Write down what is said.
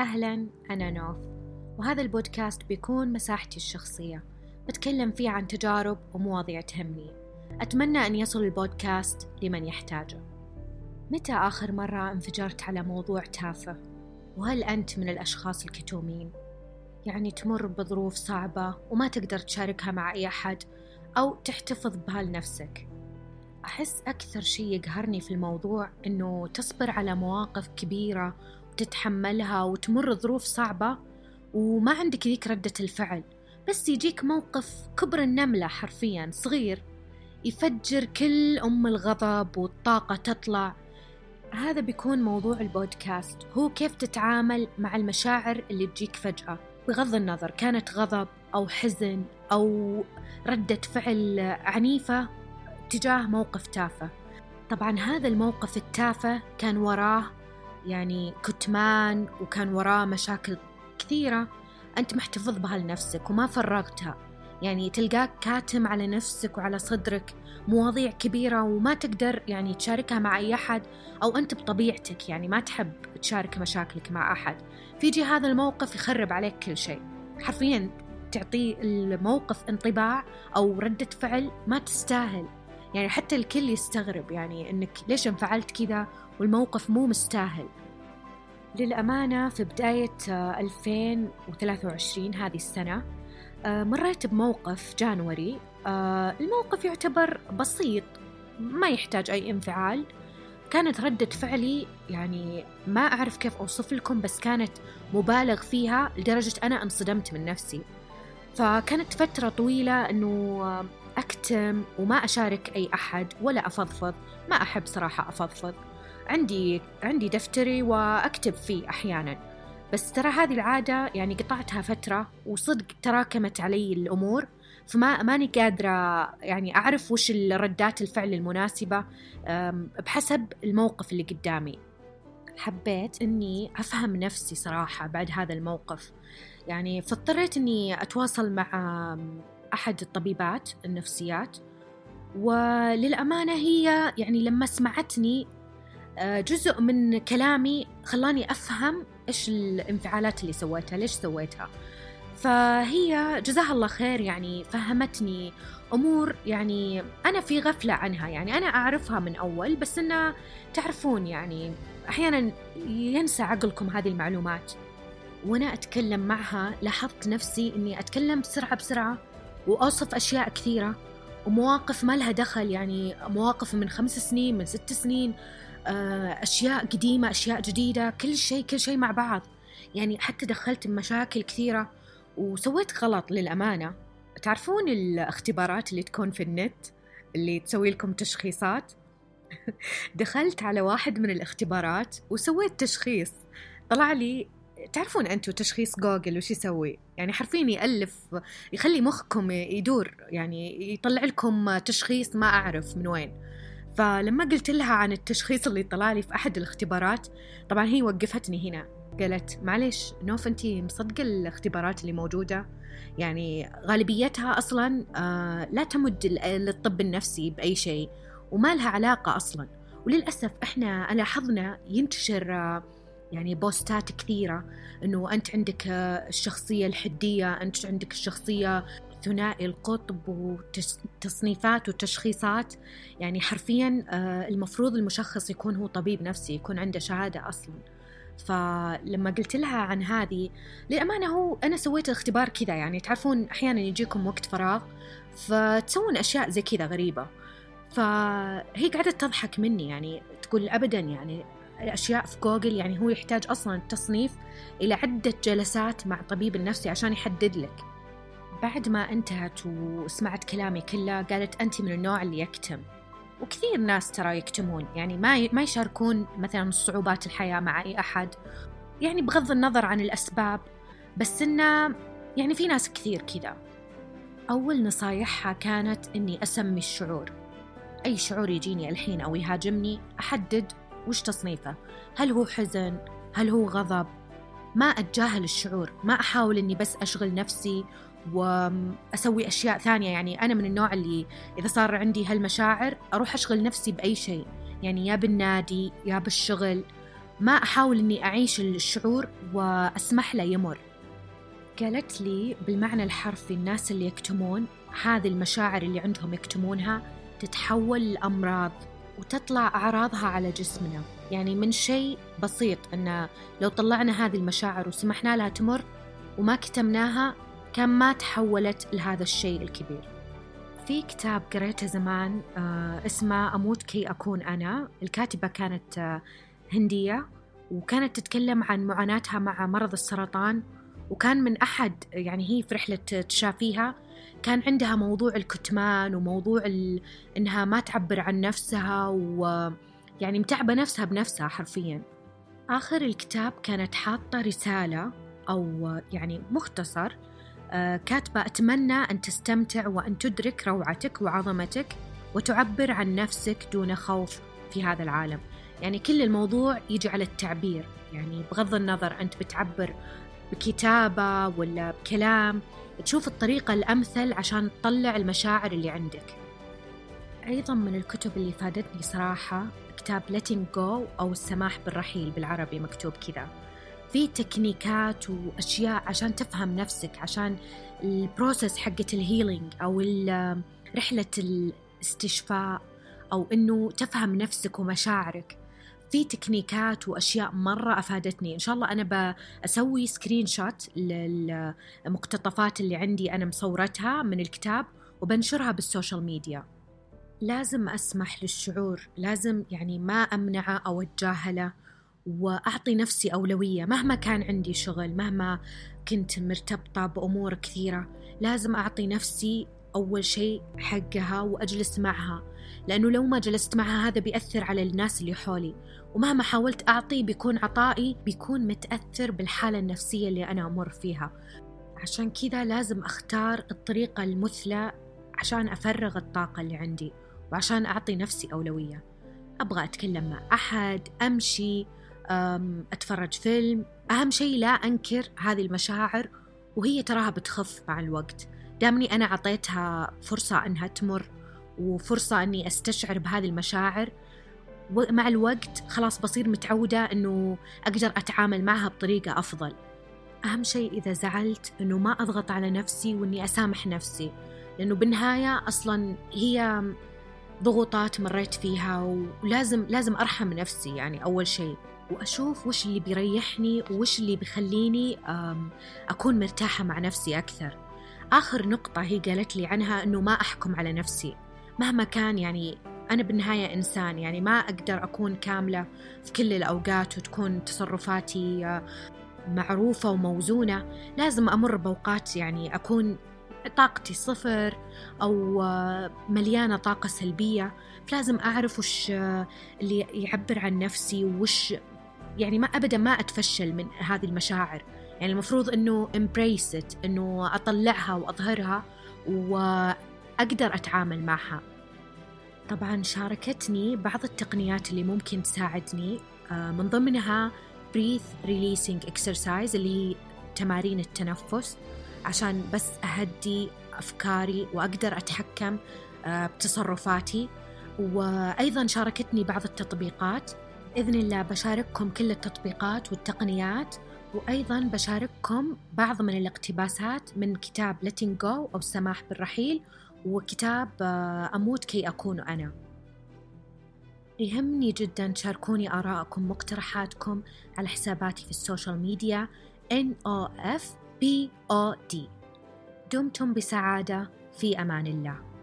أهلا أنا نوف. وهذا البودكاست بيكون مساحتي الشخصية. بتكلم فيه عن تجارب ومواضيع تهمني. أتمنى أن يصل البودكاست لمن يحتاجه. متى آخر مرة انفجرت على موضوع تافه؟ وهل أنت من الأشخاص الكتومين؟ يعني تمر بظروف صعبة وما تقدر تشاركها مع أي أحد أو تحتفظ بها لنفسك أحس أكثر شيء يقهرني في الموضوع إنه تصبر على مواقف كبيرة وتتحملها وتمر ظروف صعبة وما عندك ذيك ردة الفعل. بس يجيك موقف كبر النملة حرفيا صغير يفجر كل أم الغضب والطاقة تطلع. هذا بيكون موضوع البودكاست. هو كيف تتعامل مع المشاعر اللي تجيك فجأة. بغض النظر كانت غضب أو حزن أو ردة فعل عنيفة تجاه موقف تافه. طبعا هذا الموقف التافه كان وراه يعني كتمان وكان وراه مشاكل كثيرة أنت محتفظ بها لنفسك وما فرغتها يعني تلقاك كاتم على نفسك وعلى صدرك مواضيع كبيرة وما تقدر يعني تشاركها مع أي أحد أو أنت بطبيعتك يعني ما تحب تشارك مشاكلك مع أحد. فيجي هذا الموقف يخرب عليك كل شيء. حرفيا تعطي الموقف انطباع أو ردة فعل ما تستاهل. يعني حتى الكل يستغرب يعني إنك ليش انفعلت كذا والموقف مو مستاهل. للأمانة في بداية 2023 هذه السنة مريت بموقف جانوري الموقف يعتبر بسيط ما يحتاج أي انفعال. كانت ردة فعلي يعني ما أعرف كيف أوصف لكم بس كانت مبالغ فيها لدرجة أنا انصدمت من نفسي. فكانت فترة طويلة أنه أكتم وما أشارك أي أحد ولا أفضفض. ما أحب صراحة أفضفض. عندي عندي دفتري وأكتب فيه أحيانا. بس ترى هذه العادة يعني قطعتها فترة وصدق تراكمت علي الأمور. فما ماني قادرة يعني أعرف وش الردات الفعل المناسبة بحسب الموقف اللي قدامي. حبيت إني أفهم نفسي صراحة بعد هذا الموقف. يعني فاضطريت إني أتواصل مع أحد الطبيبات النفسيات وللأمانة هي يعني لما سمعتني آه، جزء من كلامي خلاني أفهم إيش الانفعالات اللي سويتها ليش سويتها. فهي جزاها الله خير يعني فهمتني أمور يعني أنا في غفلة عنها يعني أنا أعرفها من أول بس إنه تعرفون يعني أحيانا ينسى عقلكم هذه المعلومات. وأنا أتكلم معها لاحظت نفسي إني أتكلم بسرعة بسرعة وأوصف أشياء كثيرة ومواقف ما لها دخل يعني مواقف من خمس سنين من ست سنين آه، أشياء قديمة أشياء جديدة كل شيء كل شيء مع بعض. يعني حتى دخلت بمشاكل كثيرة وسويت غلط للأمانة. تعرفون الاختبارات اللي تكون في النت اللي تسوي لكم تشخيصات؟ دخلت على واحد من الاختبارات وسويت تشخيص. طلع لي تعرفون أنتم تشخيص جوجل وش يسوي؟ يعني حرفيا يألف يخلي مخكم يدور يعني يطلع لكم تشخيص ما أعرف من وين. فلما قلت لها عن التشخيص اللي طلع لي في أحد الاختبارات طبعا هي وقفتني هنا. قالت معلش نوف أنت مصدقة الاختبارات اللي موجودة؟ يعني غالبيتها أصلا آه لا تمد للطب النفسي بأي شيء وما لها علاقة أصلا. وللأسف إحنا لاحظنا ينتشر آه يعني بوستات كثيرة إنه أنت عندك الشخصية الحدية أنت عندك الشخصية ثنائي القطب وتصنيفات وتشخيصات. يعني حرفيا آه، المفروض المشخص يكون هو طبيب نفسي يكون عنده شهادة أصلا. فلما قلت لها عن هذه للأمانة هو أنا سويت الاختبار كذا يعني تعرفون أحيانا يجيكم وقت فراغ فتسوون أشياء زي كذا غريبة. فهي قاعدة تضحك مني يعني تقول أبدا يعني الأشياء في جوجل يعني هو يحتاج أصلا التصنيف إلى عدة جلسات مع طبيب النفسي عشان يحدد لك. بعد ما انتهت وسمعت كلامي كله قالت أنت من النوع اللي يكتم. وكثير ناس ترى يكتمون يعني ما ما يشاركون مثلا صعوبات الحياة مع أي أحد. يعني بغض النظر عن الأسباب بس إنه يعني في ناس كثير كذا. أول نصايحها كانت إني أسمي الشعور. أي شعور يجيني الحين أو يهاجمني أحدد وش تصنيفه؟ هل هو حزن؟ هل هو غضب؟ ما أتجاهل الشعور ما أحاول أني بس أشغل نفسي وأسوي أشياء ثانية. يعني أنا من النوع اللي إذا صار عندي هالمشاعر أروح أشغل نفسي بأي شيء. يعني يا بالنادي يا بالشغل. ما أحاول أني أعيش الشعور وأسمح له يمر. قالت لي بالمعنى الحرفي الناس اللي يكتمون هذه المشاعر اللي عندهم يكتمونها تتحول لأمراض. وتطلع أعراضها على جسمنا. يعني من شيء بسيط أن لو طلعنا هذه المشاعر وسمحنا لها تمر وما كتمناها كان ما تحولت لهذا الشيء الكبير. في كتاب قريته زمان آه اسمه أموت كي أكون أنا. الكاتبة كانت آه هندية وكانت تتكلم عن معاناتها مع مرض السرطان. وكان من أحد يعني هي في رحلة تشافيها. كان عندها موضوع الكتمان وموضوع إنها ما تعبر عن نفسها ويعني متعبة نفسها بنفسها حرفيا. آخر الكتاب كانت حاطة رسالة أو يعني مختصر آه، كاتبة أتمنى أن تستمتع وأن تدرك روعتك وعظمتك وتعبر عن نفسك دون خوف في هذا العالم. يعني كل الموضوع يجي على التعبير. يعني بغض النظر أنت بتعبر بكتابة ولا بكلام تشوف الطريقة الأمثل عشان تطلع المشاعر اللي عندك. أيضا من الكتب اللي فادتني صراحة كتاب Letting Go أو السماح بالرحيل بالعربي مكتوب كذا. في techniques وأشياء عشان تفهم نفسك عشان ال process حقة ال healing أو رحلة الاستشفاء أو إنه تفهم نفسك ومشاعرك. في techniques وأشياء مرة أفادتني. إن شاء الله أنا بسوي screenshot للمقتطفات اللي عندي أنا مصورتها من الكتاب وبنشرها بال social media لازم أسمح للشعور لازم يعني ما أمنعه أو أتجاهله وأعطي نفسي أولوية. مهما كان عندي شغل مهما كنت مرتبطة بأمور كثيرة لازم أعطي نفسي أول شيء حقها واجلس معها لأنه لو ما جلست معها هذا بيأثر على الناس اللي حولي ومهما حاولت أعطي بيكون عطائي بيكون متأثر بالحالة النفسية اللي أنا أمر فيها. عشان كذا لازم أختار الطريقة المثلى عشان أفرغ الطاقة اللي عندي وعشان أعطي نفسي أولوية. أبغى أتكلم مع أحد أمشي أتفرج فيلم. أهم شيء لا أنكر هذه المشاعر وهي تراها بتخف مع الوقت. دامني أنا عطيتها فرصة أنها تمر وفرصة أني أستشعر بهذه المشاعر. ومع الوقت خلاص بصير متعودة أنه أقدر أتعامل معها بطريقة أفضل. أهم شيء إذا زعلت أنه ما أضغط على نفسي وأني أسامح نفسي لأنه بالنهاية أصلا هي ضغوطات مريت فيها ولازم لازم أرحم نفسي يعني أول شيء. وأشوف وش اللي بيريحني وش اللي بيخليني أكون مرتاحة مع نفسي أكثر. آخر نقطة هي قالت لي عنها أنه ما أحكم على نفسي. مهما كان يعني أنا بالنهاية إنسان يعني ما أقدر أكون كاملة في كل الأوقات وتكون تصرفاتي آه، معروفة وموزونة. لازم أمر بأوقات يعني أكون طاقتي صفر أو آه، مليانة طاقة سلبية. فلازم أعرف وش آه، اللي يعبر عن نفسي وش يعني ما أبدا ما أتفشل من هذه المشاعر. يعني المفروض أنه embrace it أنه أطلعها وأظهرها وأقدر أتعامل معها. طبعا شاركتني بعض التقنيات اللي ممكن تساعدني آه، من ضمنها breath releasing exercise اللي هي تمارين التنفس عشان بس أهدي أفكاري وأقدر أتحكم آه، بتصرفاتي. وأيضا شاركتني بعض التطبيقات. بإذن الله بشارككم كل التطبيقات والتقنيات. وأيضا بشارككم بعض من الاقتباسات من كتاب Letting Go أو السماح بالرحيل وكتاب آه، أموت كي أكون أنا. يهمني جدا تشاركوني آراءكم مقترحاتكم على حساباتي في السوشيال ميديا. NOF POD دمتم بسعادة. في أمان الله.